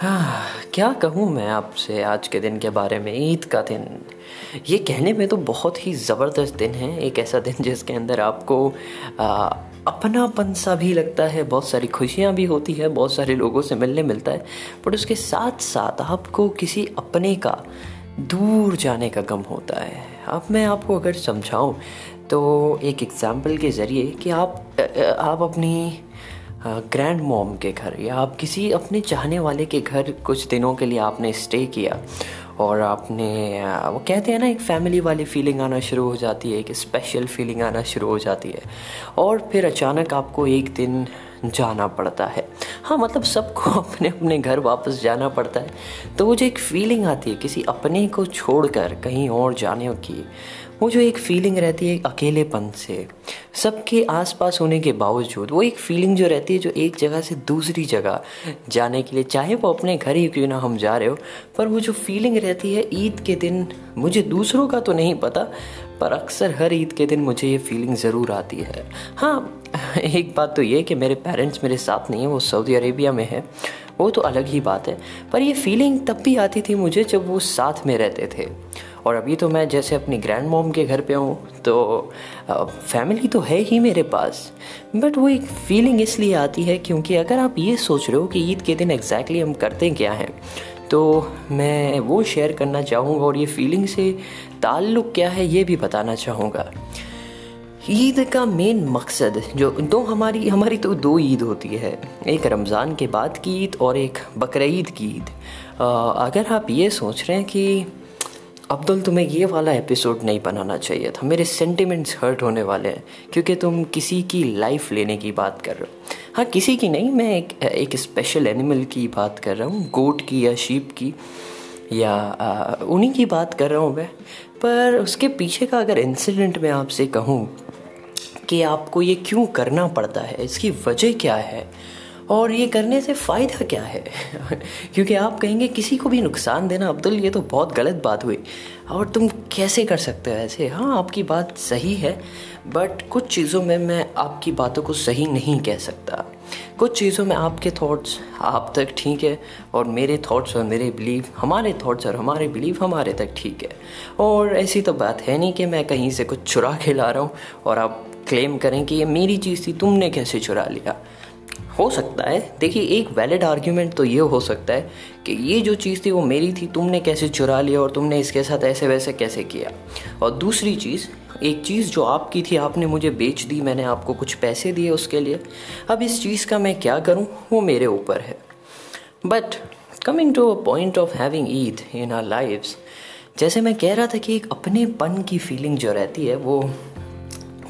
हाँ क्या कहूँ मैं आपसे आज के दिन के बारे में ईद का दिन। ये कहने में तो बहुत ही ज़बरदस्त दिन है एक ऐसा दिन जिसके अंदर आपको आ, अपनापन सा भी लगता है बहुत सारी खुशियाँ भी होती है बहुत सारे लोगों से मिलने मिलता है बट उसके साथ साथ आपको किसी अपने का दूर जाने का गम होता है। अब मैं आपको अगर समझाऊँ तो एक एग्ज़ाम्पल के ज़रिए कि आप आप अपनी ग्रैंड मॉम के घर, या आप किसी अपने चाहने वाले के घर कुछ दिनों के लिए आपने स्टे किया, और आपने वो कहते हैं ना, एक फैमिली वाली फीलिंग आना शुरू हो जाती है, एक स्पेशल फीलिंग आना शुरू हो जाती है, और फिर अचानक आपको एक दिन जाना पड़ता है। हाँ मतलब सबको अपने अपने घर वापस जाना पड़ता है। तो वो जो एक फीलिंग आती है, किसी अपने को छोड़कर कहीं और जाने की, वो जो एक फीलिंग रहती है अकेलेपन से, सबके आसपास होने के बावजूद, वो एक फीलिंग जो रहती है जो एक जगह से दूसरी जगह जाने के लिए, चाहे वो अपने घर ही क्यों ना हम जा रहे हो, पर वो जो फीलिंग रहती है, ईद के दिन, मुझे दूसरों का तो नहीं पता पर अक्सर हर ईद के दिन मुझे ये फीलिंग ज़रूर आती है। हाँ एक बात तो ये कि मेरे पेरेंट्स मेरे साथ नहीं है, वो सऊदी अरेबिया में है। वो तो अलग ही बात है। पर ये फीलिंग तब भी आती थी मुझे जब वो साथ में रहते थे। और अभी तो मैं जैसे अपनी ग्रैंड मॉम के घर पे हूँ तो फैमिली तो है ही मेरे पास। बट वो एक फीलिंग इसलिए आती है क्योंकि अगर आप ये सोच रहे हो कि ईद के दिन एग्जैक्टली exactly हम करते क्या हैं तो मैं वो शेयर करना चाहूँगा और ये फीलिंग से ताल्लुक़ क्या है, ये भी बताना चाहूँगा। ईद का मेन मकसद जो दो हमारी हमारी तो दो ईद होती है। एक रमज़ान के बाद की ईद और एक बकरीद की ईद। अगर आप ये सोच रहे हैं कि अब्दुल, तुम्हें ये वाला एपिसोड नहीं बनाना चाहिए था, मेरे सेंटिमेंट्स हर्ट होने वाले हैं, क्योंकि तुम किसी की लाइफ लेने की बात कर रहे हो। हाँ किसी की नहीं, मैं एक एक स्पेशल एनिमल की बात कर रहा हूँ गोट की या शीप की, या उन्हीं की बात कर रहा हूँ मैं। पर उसके पीछे का अगर इंसिडेंट मैं आपसे कहूँ कि आपको ये क्यों करना पड़ता है, इसकी वजह क्या है, और ये करने से फ़ायदा क्या है? क्योंकि आप कहेंगे, किसी को भी नुकसान देना, अब्दुल, ये तो बहुत गलत बात हुई। और तुम कैसे कर सकते हो ऐसे? हाँ आपकी बात सही है बट कुछ चीज़ों में मैं आपकी बातों को सही नहीं कह सकता। कुछ चीज़ों में आपके थॉट्स आप तक ठीक है, और मेरे थॉट्स और मेरे बिलीव हमारे थॉट्स और हमारे बिलीव हमारे तक ठीक है। और ऐसी तो बात है नहीं कि मैं कहीं से कुछ चुरा के ला रहा हूँ और आप क्लेम करें कि ये मेरी चीज़ थी, तुमने कैसे चुरा लिया? हो सकता है। देखिए, एक वैलिड आर्ग्यूमेंट तो ये हो सकता है कि ये जो चीज़ थी वो मेरी थी, तुमने कैसे चुरा लिया और तुमने इसके साथ ऐसे वैसे कैसे किया? और दूसरी चीज़ एक चीज़ जो आपकी थी, आपने मुझे बेच दी, मैंने आपको कुछ पैसे दिए उसके लिए। अब इस चीज़ का मैं क्या करूँ? वो मेरे ऊपर है। But coming to a point of having Eid in our lifes जैसे मैं कह रहा था कि एक अपनेपन की फीलिंग जो रहती है, वो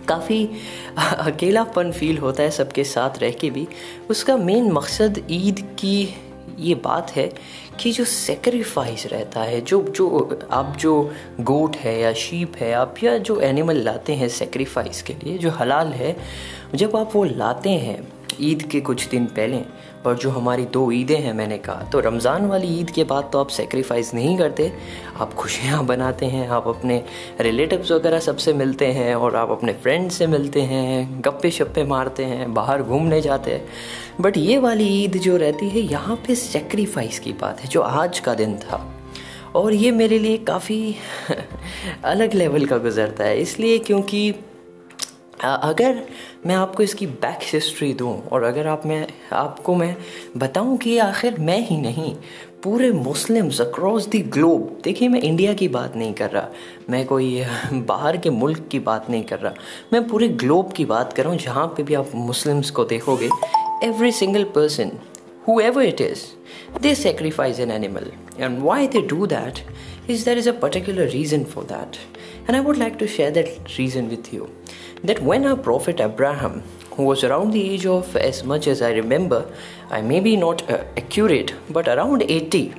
काफ़ी अकेलापन फील होता है सबके साथ रह के भी। उसका मेन मकसद ईद की ये बात है कि जो सेक्रीफाइस रहता है, जो जो आप जो गोट है या शीप है, आप या जो एनिमल लाते हैं सेक्रीफाइस के लिए, जो हलाल है, जब आप वो लाते हैं, ईद के कुछ दिन पहले और जो हमारी दो ईदें हैं, मैंने कहा तो रमज़ान वाली ईद के बाद तो आप सेक्रीफाइस नहीं करते। आप खुशियाँ बनाते हैं, आप अपने रिलेटिव्स वगैरह सबसे मिलते हैं और आप अपने फ्रेंड्स से मिलते हैं गप्पे शप्पे मारते हैं, बाहर घूमने जाते हैं। बट ये वाली ईद जो रहती है, यहाँ पे सेक्रीफाइस की बात है, जो आज का दिन था। और ये मेरे लिए काफ़ी अलग लेवल का गुजरता है, इसलिए क्योंकि अगर मैं आपको इसकी बैक हिस्ट्री दूँ और अगर आप मैं आपको मैं बताऊँ कि आखिर मैं ही नहीं पूरे मुस्लिम्स अक्रॉस द ग्लोब देखिए मैं इंडिया की बात नहीं कर रहा मैं कोई बाहर के मुल्क की बात नहीं कर रहा मैं पूरे ग्लोब की बात कर रहा हूँ जहाँ पे भी आप मुस्लिम्स को देखोगे every single person whoever it is, they sacrifice an animal. And why they do that is there is a particular reason for that. And I would like to share that reason with you. That when our prophet Abraham, who was around the age of, as much as I remember, I may be not uh, accurate, but around 80,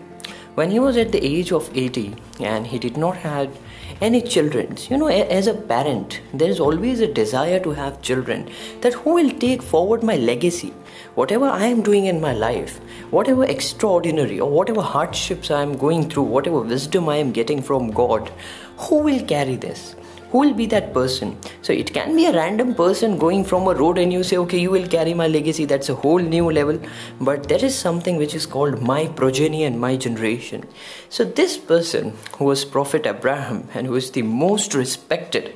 when he was at the age of 80 and he did not have any children, you know, as a parent, there is always a desire to have children that who will take forward my legacy, whatever I am doing in my life, whatever extraordinary or whatever hardships I am going through, whatever wisdom I am getting from God, who will carry this? Who will be that person? So it can be a random person going from a road and you say okay you will carry my legacy. That's a whole new level. But there is something which is called my progeny and my generation. So this person who was prophet abraham and who is the most respected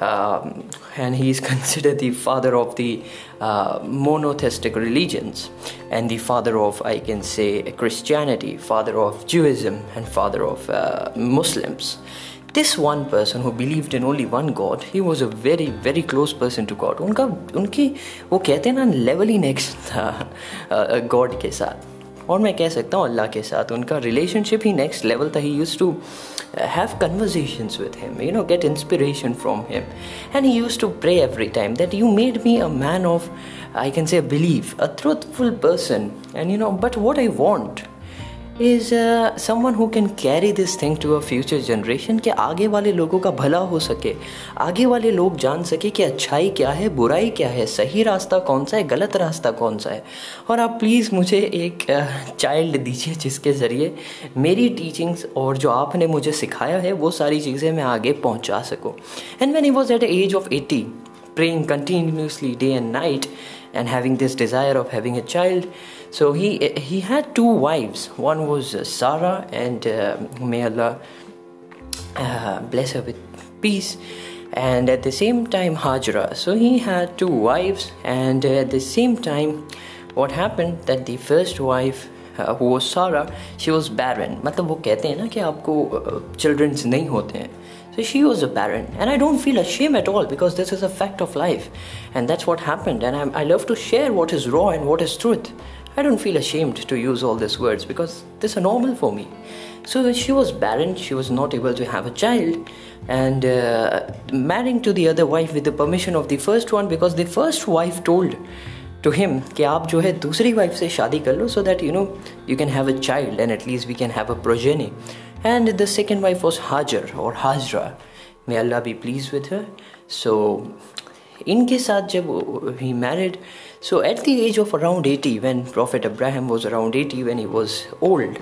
um, and he is considered the father of the uh, monotheistic religions and the father of, I can say, Christianity, father of Judaism, and father of uh, Muslims. This one person who believed in only one God, he was a very very close person to God. उनका उनकी वो कहते हैं ना level ही next था God के साथ और मैं कह सकता हूँ अल्लाह के साथ उनका रिलेशनशिप ही नेक्स्ट लेवल था he use to have conversations with him, you know, get inspiration from him. And he used to pray every time that you made me a man of, I can say, a belief, a truthful person. And you know, but what I want is someone who can carry this thing to a future generation कि आगे वाले लोगों का भला हो सके? आगे वाले लोग जान सके कि अच्छाई क्या है बुराई क्या है सही रास्ता कौन सा है गलत रास्ता कौन सा है? और आप प्लीज़ मुझे एक चाइल्ड uh, दीजिए जिसके ज़रिए मेरी टीचिंग्स और जो आपने मुझे सिखाया है वो सारी चीज़ें मैं आगे पहुँचा सकूँ। And when he was at age of eighty praying continuously day and night and having this desire of having a child so he he had two wives one was uh, sarah and uh, may allah uh, bless her with peace and at the same time hajra so he had two wives and at the same time what happened that the first wife uh, who was Sarah she was barren मतलब वो कहते हैं ना कि आपको children's uh, नहीं होते हैं so she was a barren, and I don't feel ashamed at all because this is a fact of life, and that's what happened. And I'm, i love to share what is raw and what is truth. I don't feel ashamed to use all these words because these are normal for me. So she was barren, she was not able to have a child, and uh, marrying to the other wife with the permission of the first one because the first wife told to him कि आप जो है दूसरी wife से शादी कर लो so that you know you can have a child and at least we can have a progeny and the second wife was Hajar or Hajra. May Allah be pleased with her. So, इनके साथ जब he married, so at the age of around 80, when Prophet Abraham was around 80, when he was old,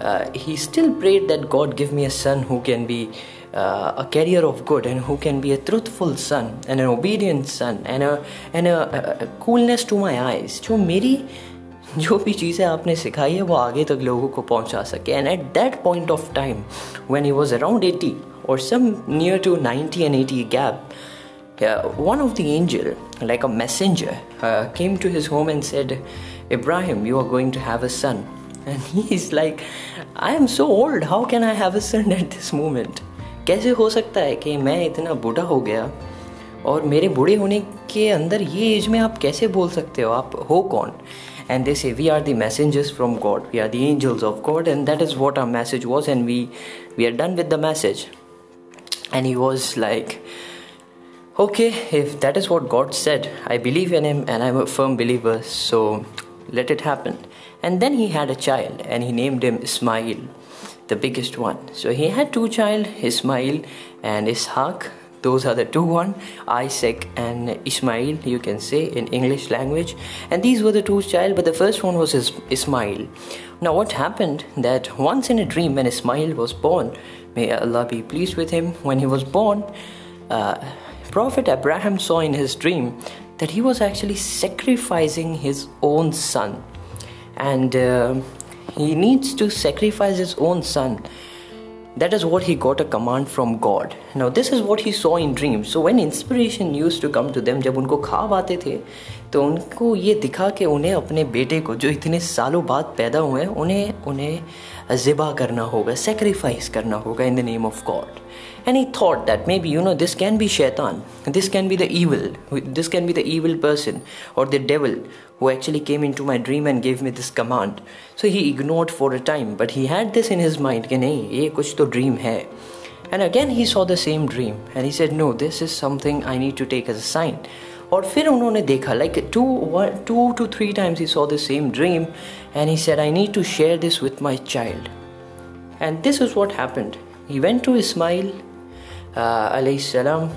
uh, he still prayed that God give me a son who can be uh, a carrier of good and who can be a truthful son and an obedient son and a and a, a coolness to my eyes. जो मेरी जो भी चीज़ें आपने सिखाई है वो आगे तक लोगों को पहुंचा सके and at that point of time when he was around 80 or some near to 90 and 80 gap uh, one of the angel like a messenger uh, came to his home and said ibrahim you are going to have a son and he is like i am so old how can i have a son at this moment कैसे हो सकता है कि मैं इतना बूढ़ा हो गया और मेरे बूढ़े होने के अंदर ये एज में आप कैसे बोल सकते हो आप हो कौन and they say we are the messengers from god we are the angels of god and that is what our message was and we we are done with the message and he was like okay if that is what god said i believe in him and i'm a firm believer so let it happen. And then he had a child and he named him ismail the biggest one. So he had two child ismail and ishaq. Those are the two one isaac and Ismail, you can say in english language. And these were the two child but the first one was ismail. Now what happened that once in a dream when ismail was born may allah be pleased with him when he was born uh, prophet abraham saw in his dream that he was actually sacrificing his own son and uh, he needs to sacrifice his own son that is what he got a command from God. Now, this is what he saw in dreams. So, when inspiration used to come to them, जब उनको ख्वाब आते थे तो उनको ये दिखा कि उन्हें अपने बेटे को जो इतने सालों बाद पैदा हुए हैं उन्हें उन्हें ज़िबा करना होगा सेक्रीफाइस करना होगा in the name of God and he thought that maybe you know this can be shaitan this can be the evil this can be the evil person or the devil who actually came into my dream and gave me this command so he ignored for a time but he had this in his mind कि नहीं ये कुछ तो dream है and again he saw the same dream and he said no this is something I need to take as a sign और फिर उन्होंने देखा like two one two to three times he saw the same dream and he said I need to share this with my child and this is what happened he went to Ismail Uh, सलाम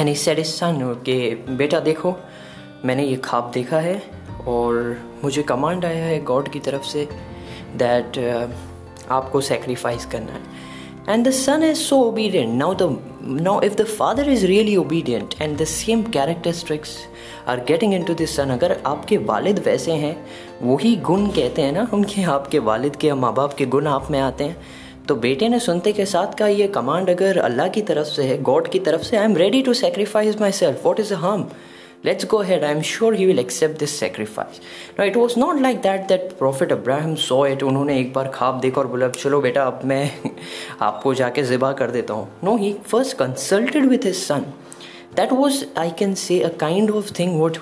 एनी सैडिस son के बेटा देखो, मैंने ये ख्वाब देखा है, और मुझे कमांड आया है गॉड की तरफ़ से दैट uh, आपको सेक्रीफाइस करना है. And the son is so obedient now the now if the father is really obedient and the same characteristics are getting into this son अगर आपके वालिद वैसे हैं, वही गुण कहते हैं ना, उनके, आपके वालिद के माँ बाप के गुण आप में आते हैं तो बेटे ने सुनते के साथ कहा यह कमांड अगर अल्लाह की तरफ़ से है गॉड की तरफ़ से I am ready to sacrifice myself what is a harm let's go head I am sure he will accept this sacrifice no it was not like that that prophet Abraham so it उन्होंने एक बार खाब देखा और बोला अब चलो बेटा, अब मैं आपको जाके ज़िबा कर देता हूँ. No he first consulted with his son that was I can say a kind of thing what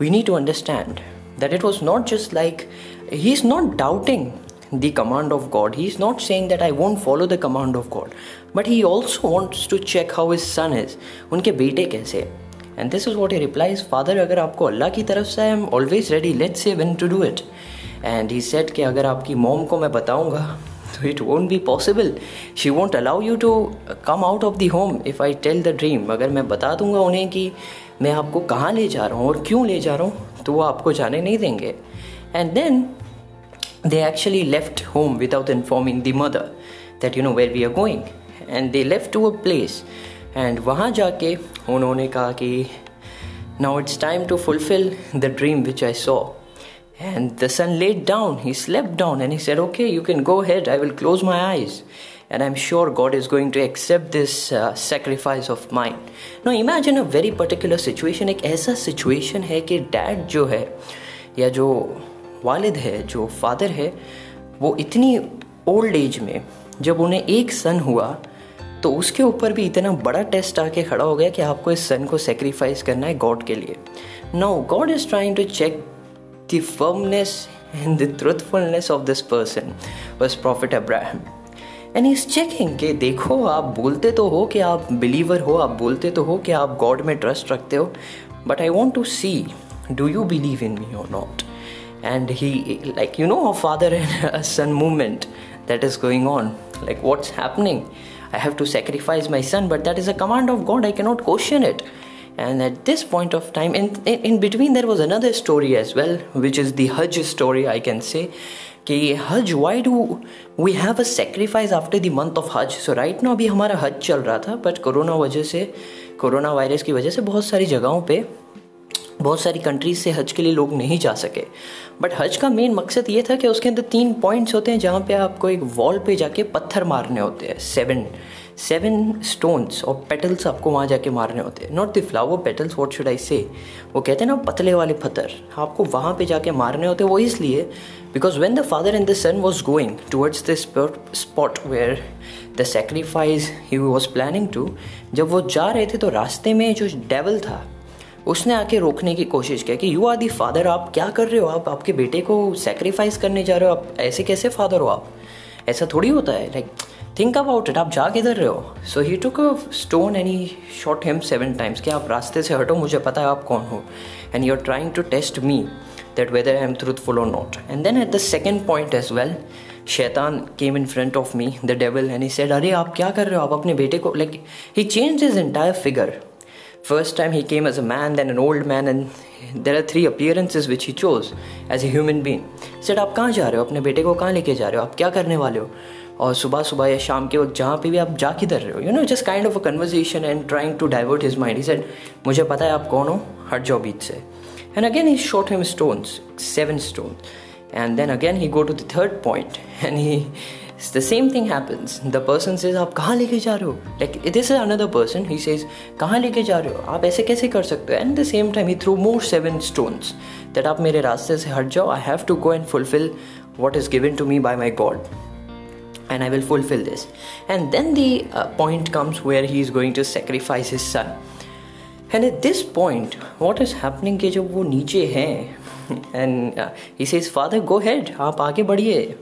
we need to understand that it was not just like he is not doubting the command of god. He's not saying that i won't follow the command of god, but he also wants to check how his son is. उनके बेटे कैसे and this is what he replies father अगर आपको अल्लाह की तरफ़ से I am always ready let say when to do it and he said कि अगर आपकी मोम को मैं बताऊँगा तो it won't be possible she won't allow you to come out of the home if I tell the dream अगर मैं बता दूँगा उन्हें कि मैं आपको कहाँ ले जा रहा हूँ और क्यों ले जा रहा हूँ तो वो आपको जाने नहीं देंगे. And then they actually left home without informing the mother that you know where we are going and they left to a place and वहाँ जाके उन्होंने कहा कि now it's time to fulfil the dream which I saw and the son let down he slept down and he said okay you can go head I will close my eyes and I'm sure God is going to accept this uh, sacrifice of mine. Now imagine a very particular situation. एक ऐसा situation है कि dad जो है या जो वालिद है, जो फादर है, वो इतनी ओल्ड एज में, जब उन्हें एक सन हुआ तो उसके ऊपर भी इतना बड़ा टेस्ट आके खड़ा हो गया कि आपको इस सन को सेक्रीफाइस करना है गॉड के लिए। No God is trying to check the firmness and the truthfulness of this person was prophet Abraham and is checking कि देखो, आप बोलते तो हो कि आप बिलीवर हो, आप बोलते तो हो कि आप गॉड में ट्रस्ट रखते हो but I want to see do you believe in me और not and he like you know a father and a son movement that is going on like what's happening I have to sacrifice my son, but that is a command of God. I cannot question it. And at this point of time, in, in, in between, there was another story as well, which is the Hajj story, I can say. कि Hajj why do we have a sacrifice after the month of Hajj so right now अभी हमारा हज चल रहा था but corona वजह से corona virus की वजह से बहुत सारी जगहों पे बहुत सारी कंट्रीज से हज के लिए लोग नहीं जा सके बट हज का मेन मकसद ये था कि उसके अंदर तीन पॉइंट्स होते हैं जहाँ पे आपको एक वॉल पे जाके पत्थर मारने होते हैं। सेवन सेवन स्टोन्स और पेटल्स आपको वहाँ जाके मारने होते हैं। Not the flower petals what should I say वो कहते हैं ना, पतले वाले पत्थर आपको वहाँ पे जाके मारने होते हैं। वो इसलिए because when the father and the son was going towards the spot where the sacrifice he was planning to जब वो जा रहे थे तो रास्ते में जो डेवल था उसने आके रोकने की कोशिश किया कि यू आर दी फादर आप क्या कर रहे हो? आप आपके बेटे को सेक्रीफाइस करने जा रहे हो? आप ऐसे कैसे फादर हो आप? ऐसा थोड़ी होता है लाइक थिंक अबाउट इट आप जा किधर रहे हो. So he took a stone and he shot him seven times कि, आप रास्ते से हटो, मुझे पता है आप कौन हो। And you are trying to test me that whether I am truthful और not and then at the second point as well शैतान came in front of me the devil and he said अरे, आप क्या कर रहे हो? आप अपने बेटे को like he change is entire figure First time he came as a man, then an old man, and there are three appearances which he chose as a human being. Said आप कहाँ जा रहे हो? अपने बेटे को कहाँ लेके जा रहे हो? आप क्या करने वाले हो? और सुबह सुबह या शाम के वक्त जहाँ पे भी आप जा किधर रहे हो? You know just kind of a conversation and trying to divert his mind said मुझे पता है आप कौन हो? हट जाओ बीच से. And again he shot him stones seven stone and then again he go to the third point and he the same thing happens the person says आप कहाँ लेके जा रहे हो? Like it is another person he says कहाँ लेके जा रहे हो? आप ऐसे कैसे कर सकते हो? At the same time he threw more seven stones that आप मेरे रास्ते से हट जाओ. I have to go and fulfil what is given to me by my God and I will fulfil this and then the point comes where he is going to sacrifice his son and at this point what is happening के जब वो नीचे हैं and he is father go had आप आगे बढ़िए.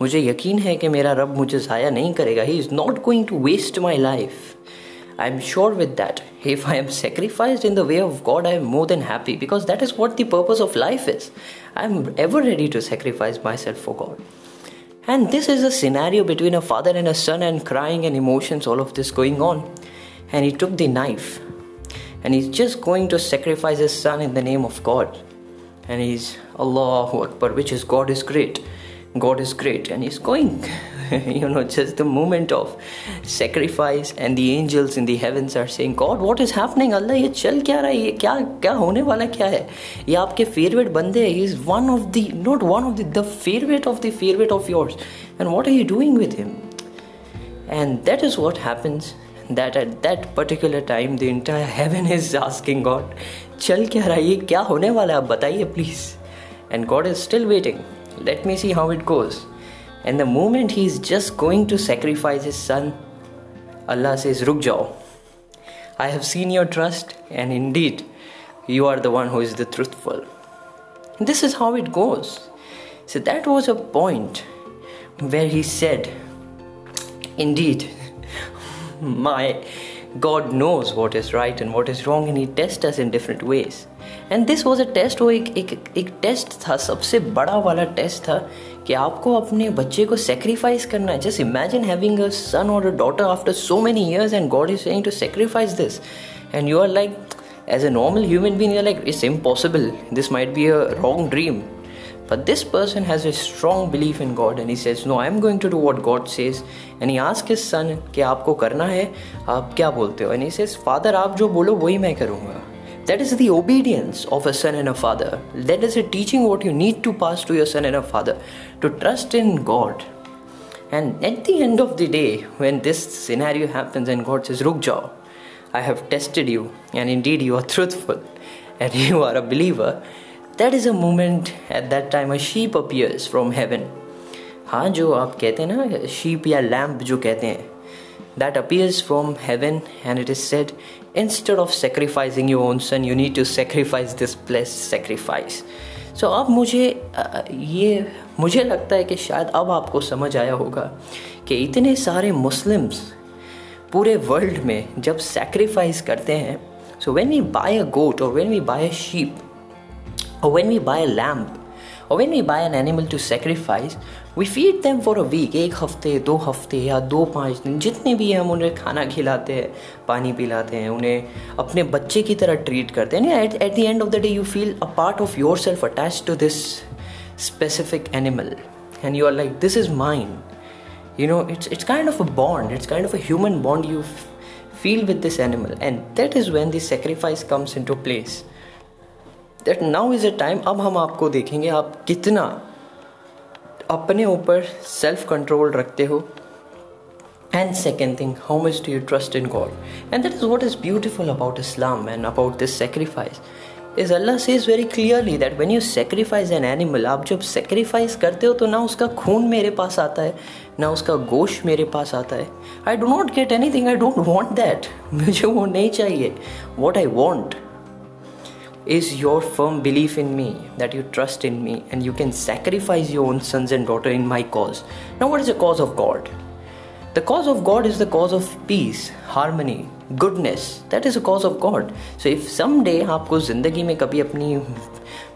मुझे यकीन है कि मेरा रब मुझे ज़ाया नहीं करेगा he is not going to waste my life I am sure with that. If I am sacrificed in the way of God, I am more than happy because that is what the purpose of life is. I am ever ready to sacrifice myself for God. And this is a scenario between a father and a son, and crying and emotions, all of this going on. And he took the knife and he's just going to sacrifice his son in the name of God. And he's Allahu Akbar, which is God is great. God is great and he's going you know, just the moment of sacrifice, and the angels in the heavens are saying, God, what is happening? Allah, ये चल क्या रहा है ये क्या क्या होने वाला क्या है ये आपके फेवरेट बंदे हैं is one of the not one of the favourite of the favourite of yours and what are you doing with him and that is what happens that at that particular time the entire heaven is asking God चल क्या रहा है ये क्या होने वाला है आप बताइए please and God is still waiting let me see how it goes. And the moment he is just going to sacrifice his son, Allah says, Ruk jao. I have seen your trust, and indeed, you are the one who is the truthful. And this is how it goes. So that was a point where he said, Indeed, my God knows what is right and what is wrong, and He tests us in different ways. And this was a test वो एक एक एक test था सबसे बड़ा वाला test था कि आपको अपने बच्चे को सेक्रीफाइस करना है just imagine having a son और a daughter after so many years and God is saying to sacrifice this and you are like as a normal human being you're like it's impossible this might be a wrong dream but this person has a strong belief in god and he says no i'm going to do what god says he asks his son कि आपको करना है आप क्या बोलते हो he says father आप जो बोलो वही मैं करूँगा that is the obedience of a son and a father. That is a teaching what you need to pass to your son and a father to trust in God. And at the end of the day, when this scenario happens and God says, Rukjao, I have tested you, and indeed you are truthful, and you are a believer, that is a moment at that time a sheep appears from heaven. हाँ जो आप कहते हैं ना sheep या lamb जो कहते हैं, that appears from heaven and it is said, instead of sacrificing your own son, you need to sacrifice this blessed sacrifice. सो अब मुझे ये, मुझे लगता है कि शायद अब आपको समझ आया होगा कि इतने सारे मुस्लिम्स पूरे वर्ल्ड में जब सेक्रीफाइस करते हैं so when we buy a goat और when we buy a sheep और when we buy a lamb और when we buy an animal to sacrifice we feed them for a week एक हफ़्ते, दो हफ़्ते या दो पाँच दिन, जितने भी हैं हम उन्हें खाना खिलाते हैं, पानी पिलाते हैं, उन्हें अपने बच्चे की तरह ट्रीट करते हैं। At at the end of the day you feel a part of your self attach to this specific animal and you are like this is mind you know it's it's kind of a bond it's kind of अूमन bond you feel with this animal and that is when this sacrifice comes in to place that now is a time अब हम आपको देखेंगे आप कितना अपने ऊपर self control रखते हो। And second thing how much do you trust in God and that is what is beautiful about Islam and about this sacrifice is Allah से is very clearly that when you sacrifice an animal आप जब sacrifice करते हो तो ना उसका खून मेरे पास आता है, ना उसका गोश्त मेरे पास आता है। I do not get anything I don't want that मुझे वो नहीं चाहिए। What I want is your firm belief in me, that you trust in me, and you can sacrifice your own sons and daughter in my cause. Now, what is the cause of God? The cause of God is the cause of peace, harmony, goodness. That is the cause of God. So, if someday आपको ज़िंदगी में कभी अपनी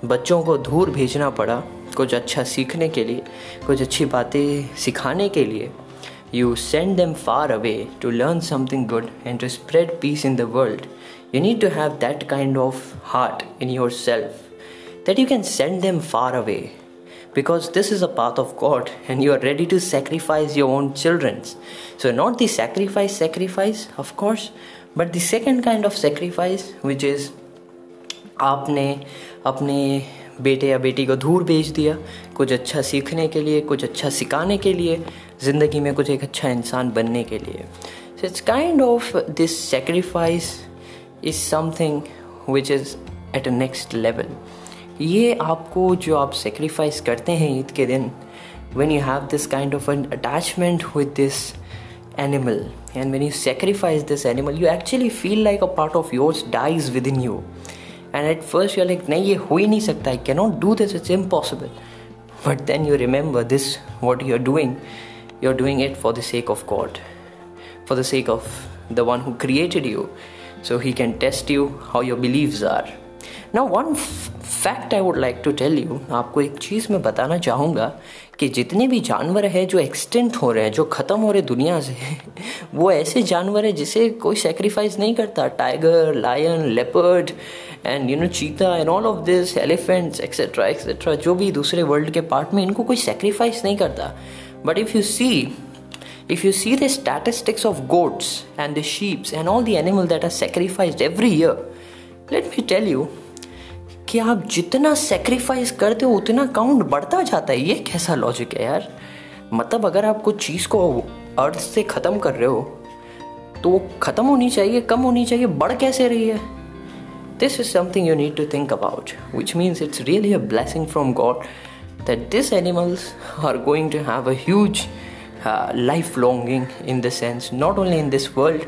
बच्चों को दूर भेजना पड़ा कुछ अच्छा सीखने के लिए कुछ अच्छी बातें सिखाने के लिए you send them far away to learn something good and to spread peace in the world you need to have that kind of heart in yourself that you can send them far away because this is a path of God and you are ready to sacrifice your own children's. So, not the sacrifice, sacrifice, of course, but the second kind of sacrifice, which is आपने अपने बेटे या बेटी को दूर भेज दिया कुछ अच्छा सीखने के लिए कुछ अच्छा सिखाने के लिए ज़िंदगी में कुछ एक अच्छा इंसान बनने के लिए so it's kind of this sacrifice is something which is at a next level ये आपको जो आप सेक्रीफाइस करते हैं ईद के दिन when you have this kind of an attachment with this animal and when you sacrifice this animal you actually feel like a part of yours dies within you and at first you like नहीं, ये हो ही नहीं सकता I cannot do this it's impossible but then you remember this what you are doing you are doing it for the sake of God for the sake of the one who created you so he can test you how your beliefs are. Now one fact I would like to tell you आपको एक चीज़ मैं बताना चाहूँगा कि जितने भी जानवर हैं जो एक्सटेंट हो रहे हैं जो ख़त्म हो रहे दुनिया से वो ऐसे जानवर हैं जिसे कोई सेक्रीफाइस नहीं करता। Tiger lion leopard and you know cheetah and all of this elephants etcetera etcetera जो भी दूसरे वर्ल्ड के पार्ट में इनको कोई सेक्रीफाइस नहीं करता। But if you see, if you see the statistics of goats and the sheep and all the animals that are sacrificed every year, let me tell you कि आप जितना सेक्रीफाइस करते हो उतना काउंट बढ़ता जाता है। ये कैसा लॉजिक है यार? मतलब अगर आप कुछ चीज़ को अर्थ से ख़त्म कर रहे हो तो वो ख़त्म होनी चाहिए कम होनी चाहिए बढ़ कैसे रही है? This is something you need to think about which means it's really a blessing from God that this animals are going to have a Uh, life longing in the sense not only in this world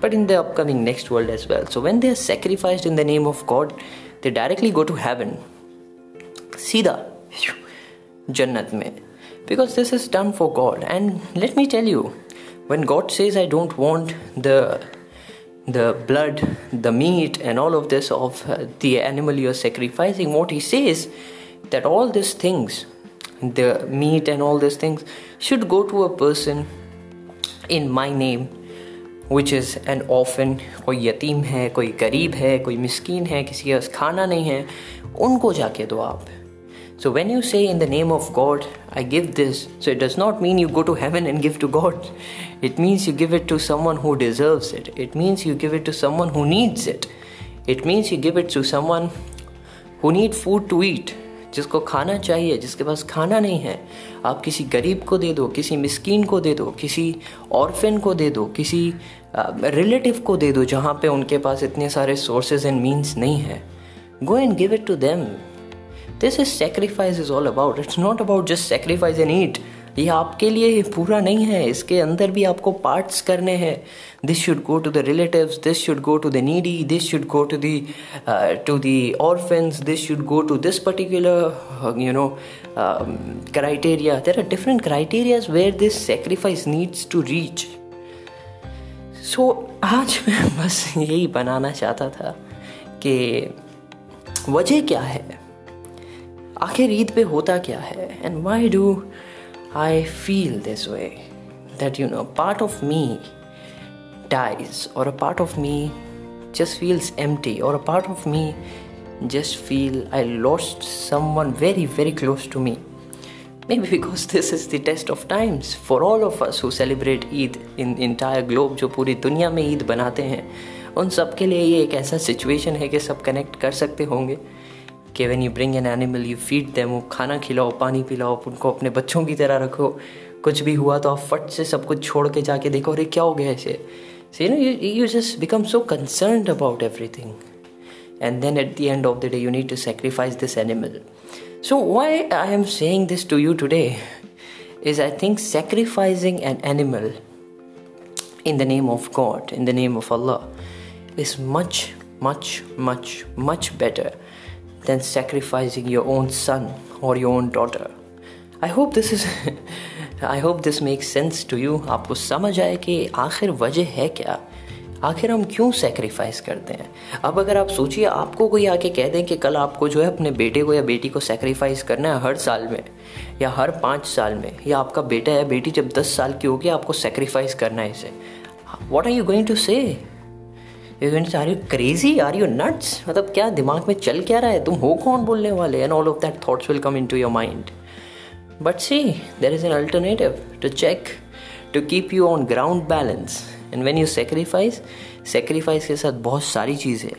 but in the upcoming next world as well. So when they are sacrificed in the name of god they directly go to heaven. Sida jannat mein. Because this is done for god. And let me tell you when god says i don't want the the blood the meat and all of this of uh, the animal you're sacrificing what he says that all these things the meat and all these things, should go to a person in my name, which is an orphan, कोई यतीम है कोई गरीब है कोई मिस्कीन है किसी के पास खाना नहीं है उनको जाके दो आप so when you say in the name of God, I give this, so it does not mean you go to heaven and give to God. It means you give it to someone who deserves it. It means you give it to someone who needs it. It means you give it to someone who need food to eat. जिसको खाना चाहिए, जिसके पास खाना नहीं है, आप किसी गरीब को दे दो, किसी मिस्कीन को दे दो, किसी ऑर्फिन को दे दो, किसी रिलेटिव को दे दो, जहाँ पे उनके पास इतने सारे सोर्सेज एंड मीन्स नहीं है। Go and give it to them this is sacrifice is all about it's not about just sacrifice and eat ये आपके लिए पूरा नहीं है, इसके अंदर भी आपको पार्ट्स करने हैं। This should go to the relatives this should go to the needy this should go to the to the orphans this should go to this particular you know criteria there are different criterias where this sacrifice needs to reach so आज मैं बस यही बनाना चाहता था कि वजह क्या है? आखिर ईद पे होता क्या है? And why do I feel this way that you know part of me dies or a part of me just feels empty or a part of me just feel i lost someone very very close to me maybe because this is the test of times for all of us who celebrate eid in entire globe जो पूरी दुनिया में ईद बनाते हैं उन सब के लिए ये एक ऐसा सिचुएशन है कि सब कनेक्ट कर सकते होंगे कि when you bring an animal you feed them खाना खिलाओ पानी पिलाओ उनको अपने बच्चों की तरह रखो कुछ भी हुआ तो आप फट से सब कुछ छोड़ के जाके देखो अरे क्या हो गया ऐसे so you know you, you just become so concerned about everything and then at the end of the day you need to sacrifice this animal so why i am saying this to you today is i think sacrificing an animal in the name of god in the name of allah is much much much much better than sacrificing your own son or your own daughter. I hope this is, I hope this makes sense to you. आपको समझ आए कि आखिर वजह है क्या आखिर हम क्यों सेक्रीफाइस करते हैं अब अगर आप सोचिए, आपको कोई आके कह दें कि कल आपको जो है अपने बेटे को या बेटी को सेक्रीफाइस करना है हर साल में, या हर पाँच साल में, या आपका बेटा या बेटी जब दस साल की होगी, आपको सेक्रीफाइस करना है इसे what are you going to say are you crazy are you nuts मतलब क्या दिमाग में चल क्या रहा है? तुम हो कौन बोलने वाले? And all of that thoughts will come into your mind but see there is an alternative to check to keep you on ground balance and when you sacrifice sacrifice के साथ बहुत सारी चीज़ें.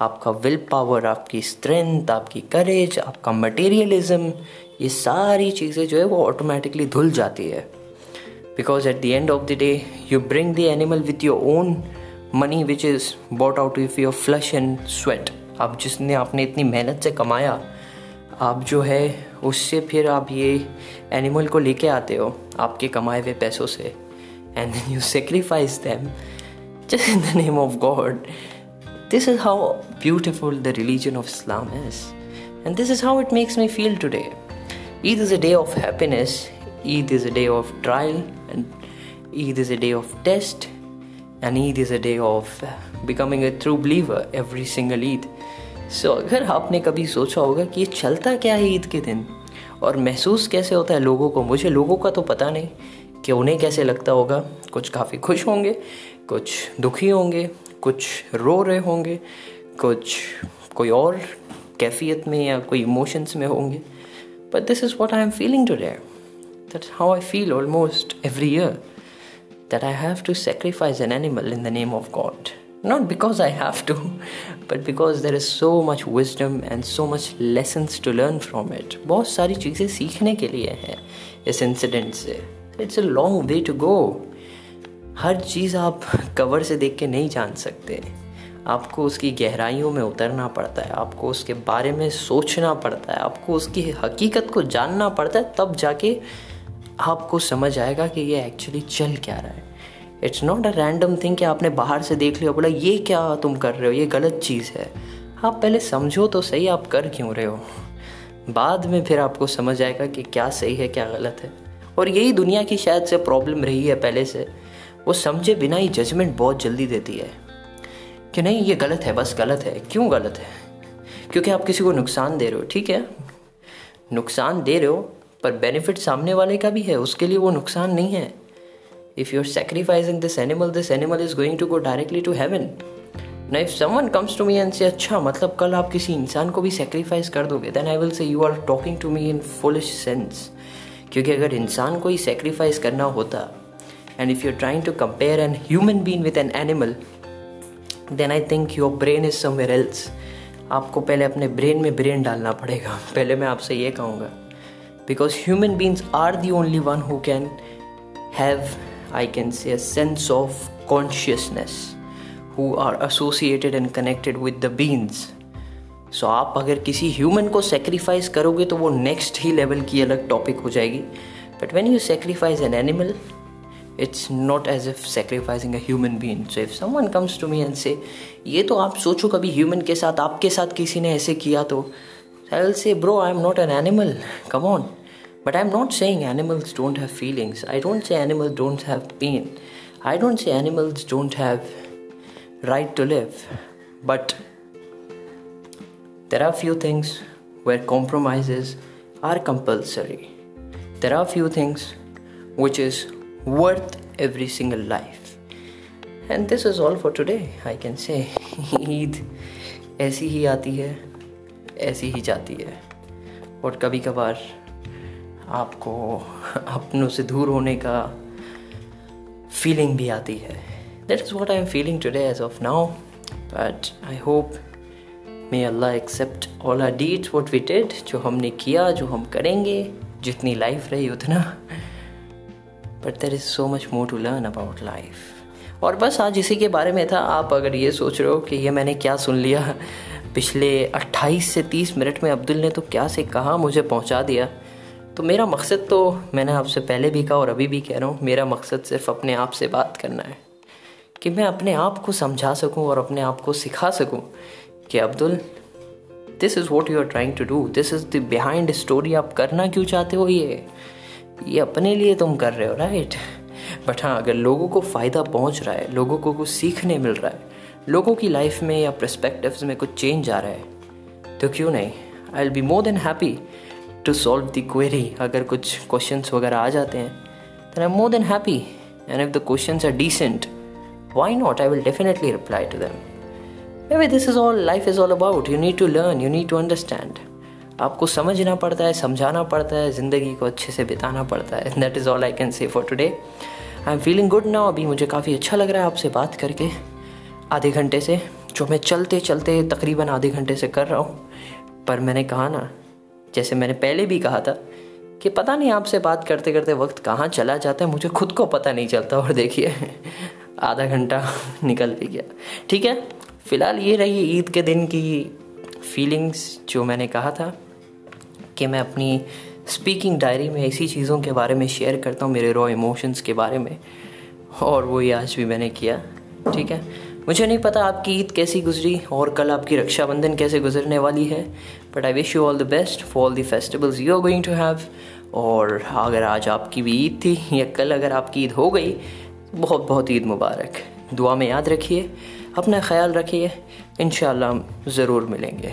आपका विल पावर आपकी strength आपकी courage आपका materialism ये सारी चीज़ें जो है वो ऑटोमेटिकली धुल जाती है. Because at the end of the day you bring the animal with your own money which is bought out with your flesh and sweat आप जिसने आपने इतनी मेहनत से कमाया, आप जो है, उससे फिर आप ये एनिमल को लेके आते हो, आपके कमाए हुए पैसों से। And you sacrifice them just in the name of God this is how beautiful the religion of Islam is and this is how it makes me feel today Eid is a day of happiness Eid is a day of trial and Eid is a day of test and Eid is a day of becoming a true believer every single Eid so अगर आपने कभी सोचा होगा कि ये चलता क्या है ईद के दिन? और महसूस कैसे होता है लोगों को? मुझे लोगों का तो पता नहीं कि उन्हें कैसे लगता होगा। कुछ काफ़ी खुश होंगे, कुछ दुखी होंगे, कुछ रो रहे होंगे, कुछ कोई और कैफियत में या कोई इमोशंस में होंगे। But this is what I am feeling today That's how I feel almost every year. That I have to sacrifice an animal in the name of God. Not because I have to, but because there is so much wisdom and so much lessons to learn from it. बहुत सारी चीज़ें सीखने के लिए हैं इस incident से it's a long way to go हर चीज़ आप कवर से देख के नहीं जान सकते आपको उसकी गहराइयों में उतरना पड़ता है आपको उसके बारे में सोचना पड़ता है आपको उसकी हकीकत को जानना पड़ता है तब जाके आपको समझ आएगा कि ये एक्चुअली चल क्या रहा है। It's not a random thing कि आपने बाहर से देख लिया, बोला, ये क्या तुम कर रहे हो? ये गलत चीज़ है। आप पहले समझो तो सही, आप कर क्यों रहे हो? बाद में फिर आपको समझ आएगा कि क्या सही है, क्या गलत है। और यही दुनिया की शायद से प्रॉब्लम रही है पहले से। वो समझे बिना ही जजमेंट बहुत जल्दी देती है। कि नहीं, ये गलत है, बस गलत है। क्यों गलत है? क्योंकि आप किसी को नुकसान दे रहे हो, ठीक है? नुकसान दे रहे हो पर बेनिफिट सामने वाले का भी है, उसके लिए वो नुकसान नहीं है। If you are sacrificing this animal this animal is going to go directly to heaven ना if someone comes to me and say अच्छा मतलब कल आप किसी इंसान को भी सेक्रीफाइस कर दोगे then I will say you are talking to me in foolish sense क्योंकि अगर इंसान को ही सेक्रीफाइस करना होता and if you are trying to compare an human being with an animal then I think your brain is somewhere else आपको पहले अपने ब्रेन में ब्रेन डालना पड़ेगा। पहले मैं आपसे ये कहूँगा। Because human beings are the only one who can have I can say a sense of consciousness who are associated and connected with the beings so so, आप अगर किसी ह्यूमन को सेक्रीफाइस करोगे तो वो नेक्स्ट ही लेवल की अलग टॉपिक हो जाएगी. But when you sacrifice an animal it's not as if sacrificing a human being so if someone comes to me and say ये तो आप सोचो कभी ह्यूमन के साथ आपके साथ किसी ने ऐसे किया तो? I will say bro I am not an animal come on but I am not saying animals don't have feelings I don't say animals don't have pain I don't say animals don't have right to live but there are few things where compromises are compulsory there are few things which is worth every single life. And this is all for today, I can say. Eid ऐसी ही आती है ऐसी ही जाती है। और कभी कभार आपको अपनों से दूर होने का फीलिंग भी आती है। That is what I am feeling today as of now but I hope may Allah accept all our deeds what we did जो हमने किया, जो हम करेंगे, जितनी लाइफ रही उतना। But there is so much more to learn about life और बस आज इसी के बारे में था। आप अगर ये सोच रहे हो कि ये मैंने क्या सुन लिया पिछले 28 से 30 मिनट में अब्दुल ने तो क्या से कहा मुझे पहुँचा दिया। तो मेरा मकसद तो मैंने आपसे पहले भी कहा और अभी भी कह रहा हूँ, मेरा मकसद सिर्फ़ अपने आप से बात करना है कि मैं अपने आप को समझा सकूँ और अपने आप को सिखा सकूँ कि Abdul this is what you are trying to do this is the behind story आप करना क्यों चाहते हो ये? ये अपने लिए तुम कर रहे हो राइट बट हाँ अगर लोगों को फ़ायदा पहुँच रहा है, लोगों को कुछ सीखने मिल रहा है लोगों की लाइफ में या प्रस्पेक्टिव में कुछ चेंज आ रहा है तो क्यों नहीं I will be more than happy to solve the query अगर कुछ क्वेश्चन वगैरह आ जाते हैं then I'm more than happy. And if the questions are decent, why not? I will definitely reply to them. Maybe this is all life is all about. You need to learn, you need to understand. आपको समझना पड़ता है समझाना पड़ता है ज़िंदगी को अच्छे से बिताना पड़ता है that is all I can say for today I am feeling good now अभी मुझे काफ़ी अच्छा लग रहा है आपसे बात करके आधे घंटे से, जो मैं चलते चलते तकरीबन आधे घंटे से कर रहा हूँ। पर मैंने कहा ना, जैसे मैंने पहले भी कहा था कि पता नहीं आपसे बात करते करते वक्त कहाँ चला जाता है, मुझे खुद को पता नहीं चलता और देखिए, आधा घंटा निकल भी गया। ठीक है, फ़िलहाल ये रही ईद के दिन की फीलिंग्स जो मैंने कहा था कि मैं अपनी स्पीकिंग डायरी में ऐसी चीज़ों के बारे में शेयर करता हूँ, मेरे रॉ इमोशंस के बारे में, और वो ये आज भी मैंने किया। ठीक है मुझे नहीं पता आपकी ईद कैसी गुजरी और कल आपकी रक्षाबंधन कैसे गुजरने वाली है but I wish you all the best for all the festivals you are going to have और अगर आज आपकी भी ईद थी या कल अगर आपकी ईद हो गई, बहुत बहुत ईद मुबारक। दुआ में याद रखिए, अपना ख्याल रखिए। इन ज़रूर मिलेंगे।